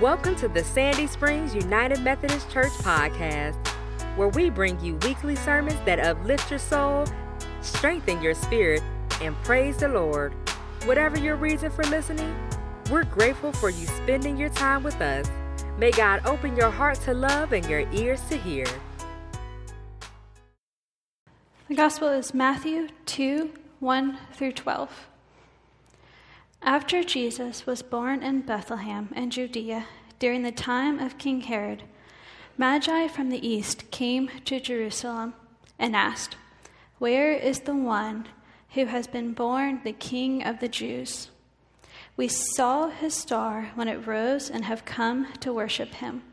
Welcome to the Sandy Springs United Methodist Church podcast, where we bring you weekly sermons that uplift your soul, strengthen your spirit, and praise the Lord. Whatever your reason for listening, we're grateful for you spending your time with us. May God open your heart to love and your ears to hear. The Gospel is Matthew 2 1 through 12. After Jesus was born in Bethlehem in Judea during the time of King Herod, Magi from the east came to Jerusalem and asked, Where is the one who has been born the King of the Jews? We saw his star when it rose and have come to worship him.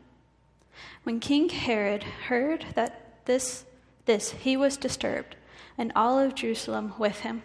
When King Herod heard that this, this he was disturbed, and all of Jerusalem with him.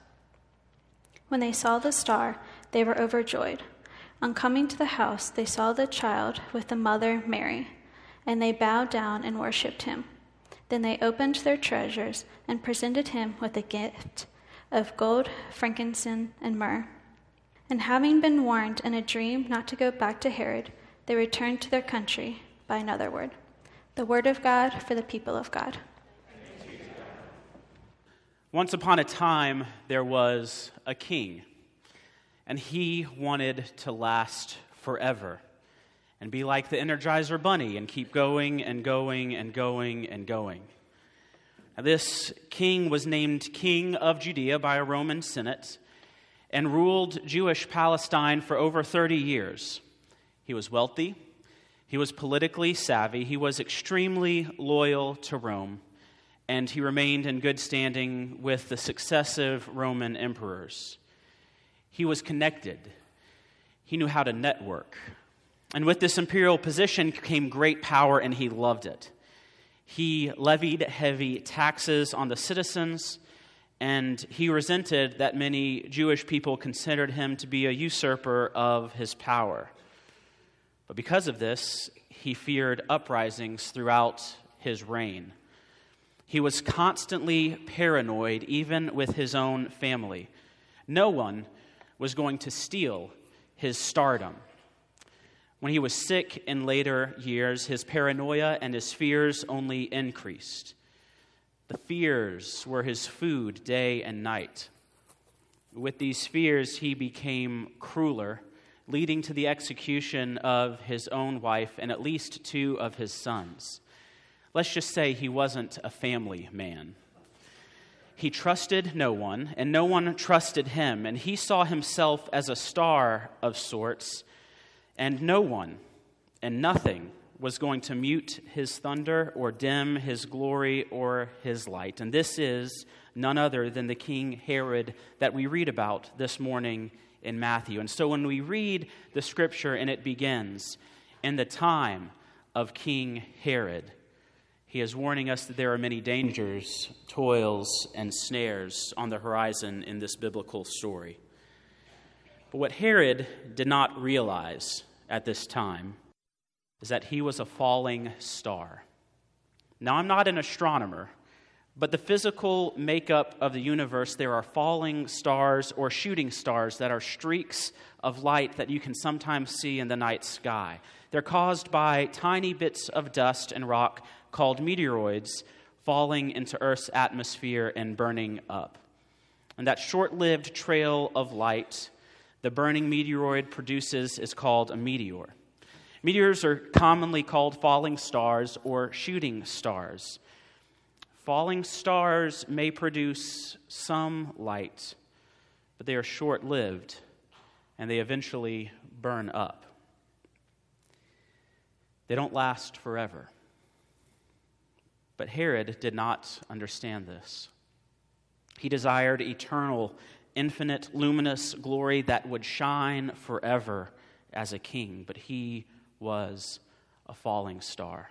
When they saw the star, they were overjoyed. On coming to the house, they saw the child with the mother Mary, and they bowed down and worshipped him. Then they opened their treasures and presented him with a gift of gold, frankincense, and myrrh. And having been warned in a dream not to go back to Herod, they returned to their country by another word. The word of God for the people of God. Once upon a time, there was a king, and he wanted to last forever and be like the Energizer Bunny and keep going and going and going and going. Now, this king was named King of Judea by a Roman Senate and ruled Jewish Palestine for over 30 years. He was wealthy, he was politically savvy, he was extremely loyal to Rome and he remained in good standing with the successive Roman emperors. He was connected, he knew how to network. And with this imperial position came great power, and he loved it. He levied heavy taxes on the citizens, and he resented that many Jewish people considered him to be a usurper of his power. But because of this, he feared uprisings throughout his reign. He was constantly paranoid, even with his own family. No one was going to steal his stardom. When he was sick in later years, his paranoia and his fears only increased. The fears were his food day and night. With these fears, he became crueler, leading to the execution of his own wife and at least two of his sons. Let's just say he wasn't a family man. He trusted no one, and no one trusted him, and he saw himself as a star of sorts, and no one and nothing was going to mute his thunder or dim his glory or his light. And this is none other than the King Herod that we read about this morning in Matthew. And so when we read the scripture and it begins, in the time of King Herod, he is warning us that there are many dangers, toils, and snares on the horizon in this biblical story. But what Herod did not realize at this time is that he was a falling star. Now, I'm not an astronomer, but the physical makeup of the universe, there are falling stars or shooting stars that are streaks of light that you can sometimes see in the night sky. They're caused by tiny bits of dust and rock called meteoroids falling into Earth's atmosphere and burning up. And that short lived trail of light the burning meteoroid produces is called a meteor. Meteors are commonly called falling stars or shooting stars. Falling stars may produce some light, but they are short lived and they eventually burn up. They don't last forever. But Herod did not understand this. He desired eternal, infinite, luminous glory that would shine forever as a king, but he was a falling star.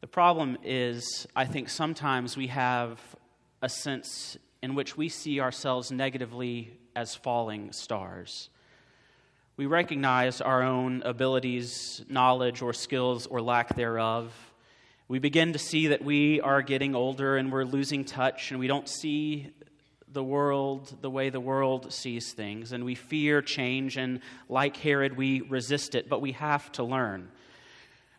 The problem is, I think sometimes we have a sense in which we see ourselves negatively as falling stars. We recognize our own abilities, knowledge, or skills, or lack thereof. We begin to see that we are getting older and we're losing touch, and we don't see the world the way the world sees things, and we fear change, and like Herod, we resist it, but we have to learn.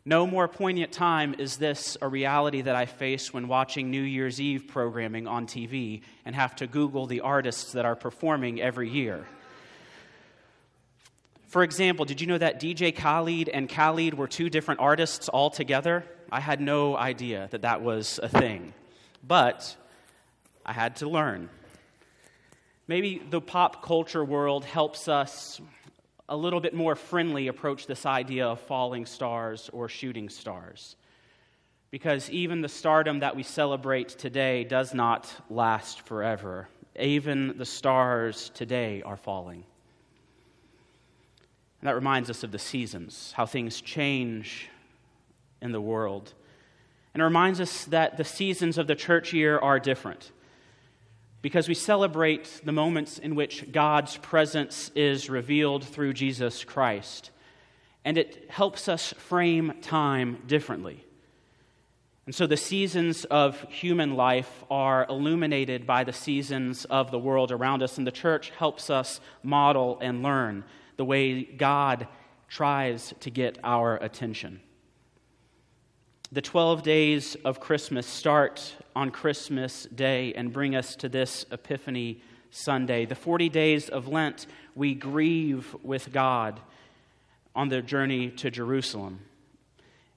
No more poignant time is this a reality that I face when watching New Year's Eve programming on TV and have to Google the artists that are performing every year. For example, did you know that DJ Khaled and Khalid were two different artists altogether? I had no idea that that was a thing. But I had to learn. Maybe the pop culture world helps us a little bit more friendly approach this idea of falling stars or shooting stars. Because even the stardom that we celebrate today does not last forever. Even the stars today are falling. And that reminds us of the seasons, how things change in the world. And it reminds us that the seasons of the church year are different because we celebrate the moments in which God's presence is revealed through Jesus Christ. And it helps us frame time differently. And so the seasons of human life are illuminated by the seasons of the world around us, and the church helps us model and learn the way God tries to get our attention. The 12 days of Christmas start on Christmas Day and bring us to this Epiphany Sunday. The 40 days of Lent, we grieve with God on the journey to Jerusalem.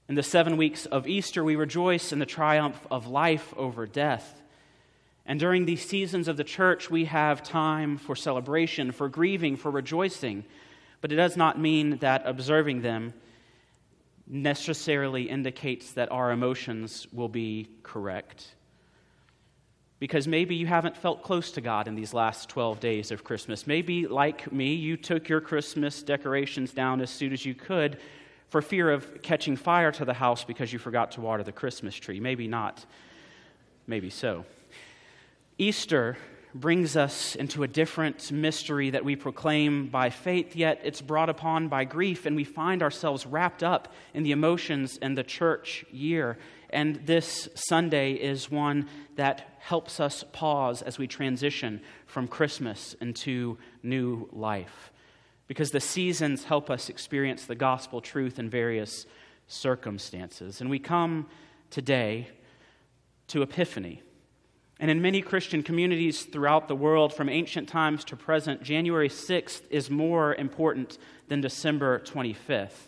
In the seven weeks of Easter, we rejoice in the triumph of life over death. And during these seasons of the church, we have time for celebration, for grieving, for rejoicing. But it does not mean that observing them necessarily indicates that our emotions will be correct. Because maybe you haven't felt close to God in these last 12 days of Christmas. Maybe, like me, you took your Christmas decorations down as soon as you could for fear of catching fire to the house because you forgot to water the Christmas tree. Maybe not. Maybe so. Easter brings us into a different mystery that we proclaim by faith, yet it's brought upon by grief, and we find ourselves wrapped up in the emotions and the church year. And this Sunday is one that helps us pause as we transition from Christmas into new life. Because the seasons help us experience the gospel truth in various circumstances. And we come today to Epiphany and in many Christian communities throughout the world, from ancient times to present, January 6th is more important than December 25th.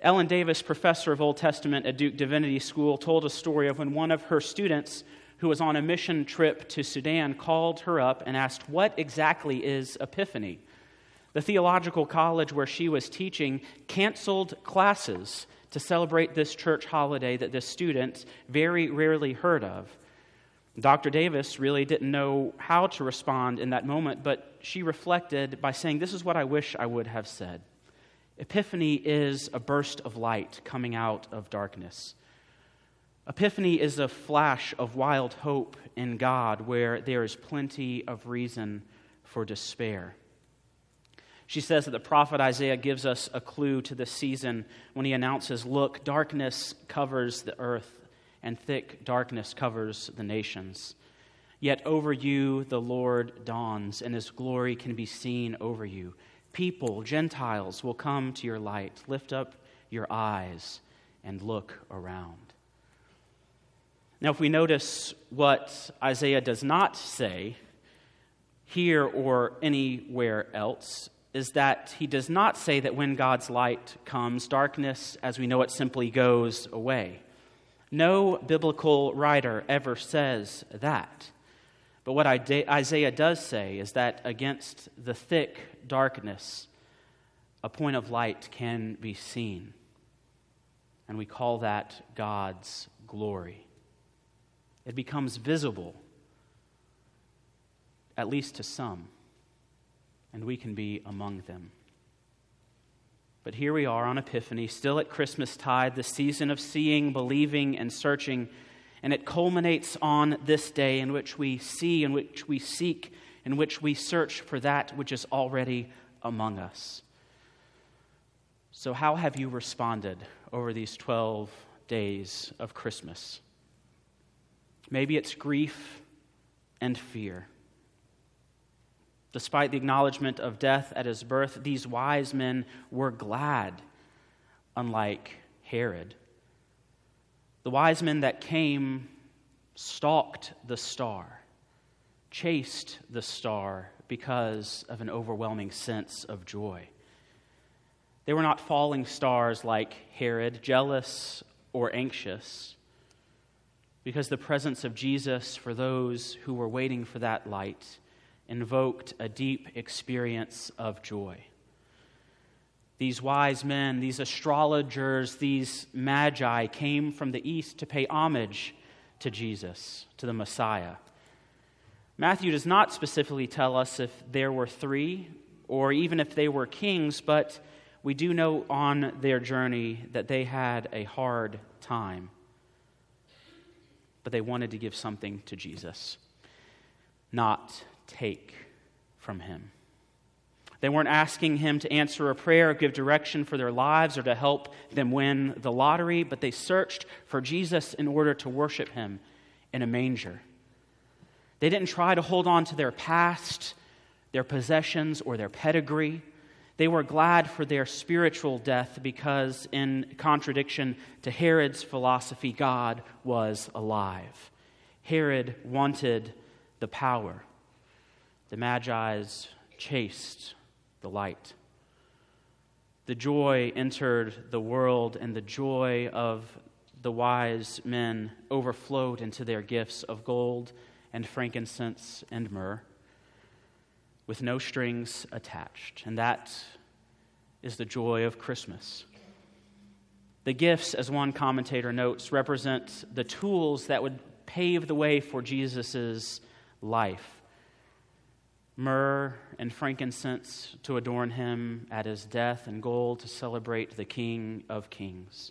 Ellen Davis, professor of Old Testament at Duke Divinity School, told a story of when one of her students, who was on a mission trip to Sudan, called her up and asked, What exactly is Epiphany? The theological college where she was teaching canceled classes to celebrate this church holiday that this student very rarely heard of. Dr. Davis really didn't know how to respond in that moment, but she reflected by saying, This is what I wish I would have said. Epiphany is a burst of light coming out of darkness. Epiphany is a flash of wild hope in God where there is plenty of reason for despair. She says that the prophet Isaiah gives us a clue to the season when he announces, Look, darkness covers the earth and thick darkness covers the nations. Yet over you the Lord dawns, and his glory can be seen over you. People, Gentiles, will come to your light. Lift up your eyes and look around. Now, if we notice what Isaiah does not say here or anywhere else, is that he does not say that when God's light comes, darkness as we know it simply goes away. No biblical writer ever says that. But what Isaiah does say is that against the thick darkness, a point of light can be seen. And we call that God's glory. It becomes visible, at least to some, and we can be among them. But here we are on Epiphany, still at Christmas tide, the season of seeing, believing, and searching and it culminates on this day in which we see, in which we seek, in which we search for that which is already among us. So, how have you responded over these 12 days of Christmas? Maybe it's grief and fear. Despite the acknowledgement of death at his birth, these wise men were glad, unlike Herod. The wise men that came stalked the star, chased the star because of an overwhelming sense of joy. They were not falling stars like Herod, jealous or anxious, because the presence of Jesus for those who were waiting for that light invoked a deep experience of joy these wise men, these astrologers, these magi came from the east to pay homage to Jesus, to the Messiah. Matthew does not specifically tell us if there were three or even if they were kings, but we do know on their journey that they had a hard time. But they wanted to give something to Jesus, not take from him. They weren't asking him to answer a prayer or give direction for their lives or to help them win the lottery, but they searched for Jesus in order to worship him in a manger. They didn't try to hold on to their past, their possessions, or their pedigree. They were glad for their spiritual death because, in contradiction to Herod's philosophy, God was alive. Herod wanted the power. The Magi's chased the light. The joy entered the world, and the joy of the wise men overflowed into their gifts of gold and frankincense and myrrh with no strings attached. And that is the joy of Christmas. The gifts, as one commentator notes, represent the tools that would pave the way for Jesus' life myrrh and frankincense to adorn him at his death, and gold to celebrate the King of Kings.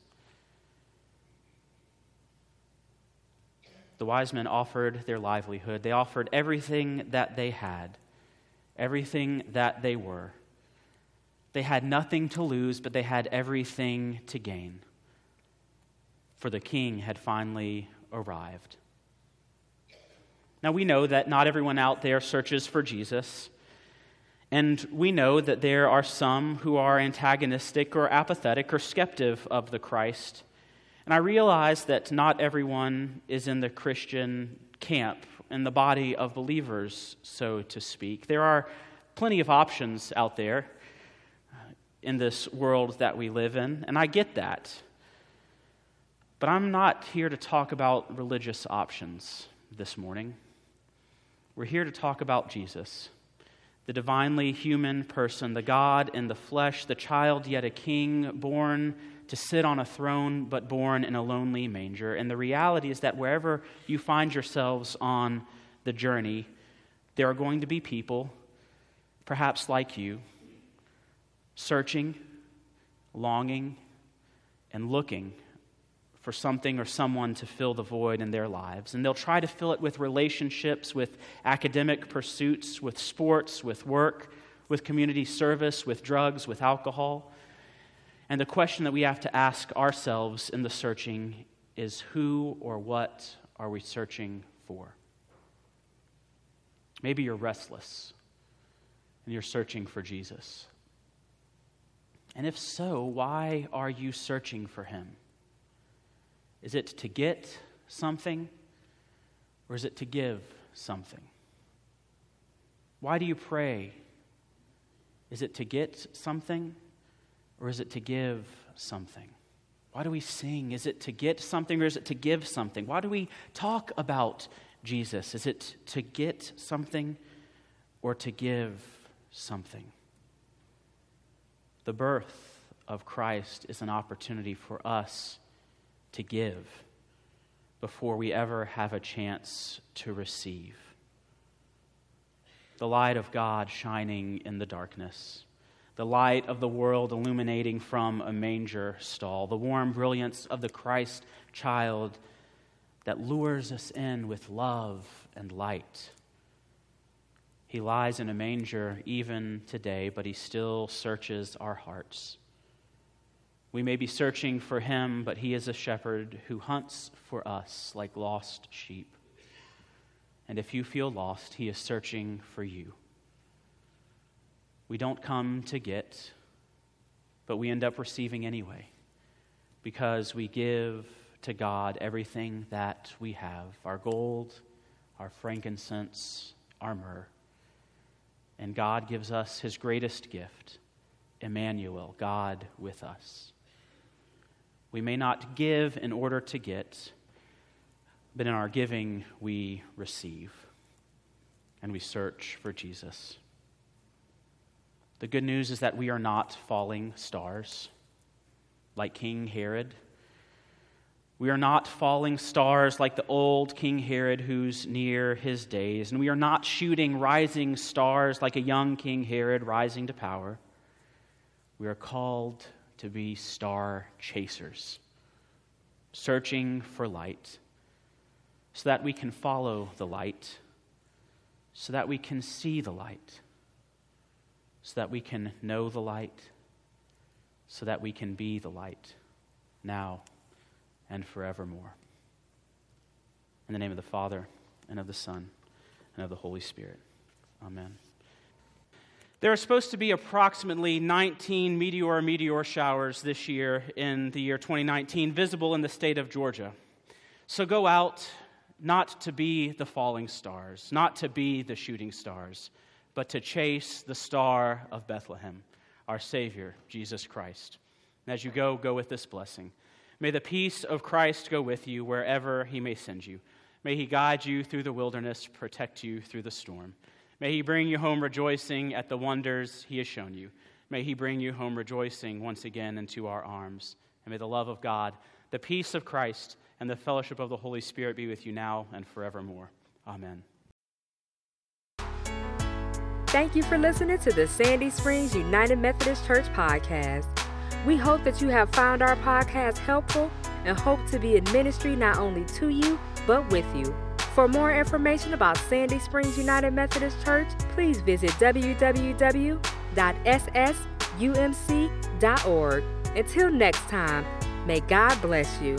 The wise men offered their livelihood. They offered everything that they had, everything that they were. They had nothing to lose, but they had everything to gain. For the king had finally arrived. Now, we know that not everyone out there searches for Jesus. And we know that there are some who are antagonistic or apathetic or skeptic of the Christ. And I realize that not everyone is in the Christian camp, in the body of believers, so to speak. There are plenty of options out there in this world that we live in, and I get that. But I'm not here to talk about religious options this morning. We're here to talk about Jesus, the divinely human person, the God in the flesh, the child yet a king, born to sit on a throne, but born in a lonely manger. And the reality is that wherever you find yourselves on the journey, there are going to be people, perhaps like you, searching, longing, and looking for something or someone to fill the void in their lives. And they'll try to fill it with relationships, with academic pursuits, with sports, with work, with community service, with drugs, with alcohol. And the question that we have to ask ourselves in the searching is who or what are we searching for? Maybe you're restless and you're searching for Jesus. And if so, why are you searching for him? Is it to get something or is it to give something? Why do you pray? Is it to get something or is it to give something? Why do we sing? Is it to get something or is it to give something? Why do we talk about Jesus? Is it to get something or to give something? The birth of Christ is an opportunity for us to give before we ever have a chance to receive. The light of God shining in the darkness, the light of the world illuminating from a manger stall, the warm brilliance of the Christ child that lures us in with love and light. He lies in a manger even today, but he still searches our hearts. We may be searching for him, but he is a shepherd who hunts for us like lost sheep. And if you feel lost, he is searching for you. We don't come to get, but we end up receiving anyway because we give to God everything that we have our gold, our frankincense, our myrrh. And God gives us his greatest gift, Emmanuel, God with us. We may not give in order to get, but in our giving we receive and we search for Jesus. The good news is that we are not falling stars like King Herod. We are not falling stars like the old King Herod who's near his days. And we are not shooting rising stars like a young King Herod rising to power. We are called to be star chasers, searching for light so that we can follow the light, so that we can see the light, so that we can know the light, so that we can be the light now and forevermore. In the name of the Father, and of the Son, and of the Holy Spirit. Amen. There are supposed to be approximately 19 meteor meteor showers this year in the year 2019 visible in the state of Georgia. So go out not to be the falling stars, not to be the shooting stars, but to chase the star of Bethlehem, our Savior, Jesus Christ. And as you go, go with this blessing. May the peace of Christ go with you wherever he may send you. May he guide you through the wilderness, protect you through the storm. May he bring you home rejoicing at the wonders he has shown you. May he bring you home rejoicing once again into our arms. And may the love of God, the peace of Christ, and the fellowship of the Holy Spirit be with you now and forevermore. Amen. Thank you for listening to the Sandy Springs United Methodist Church podcast. We hope that you have found our podcast helpful and hope to be in ministry not only to you, but with you. For more information about Sandy Springs United Methodist Church, please visit www.ssumc.org. Until next time, may God bless you.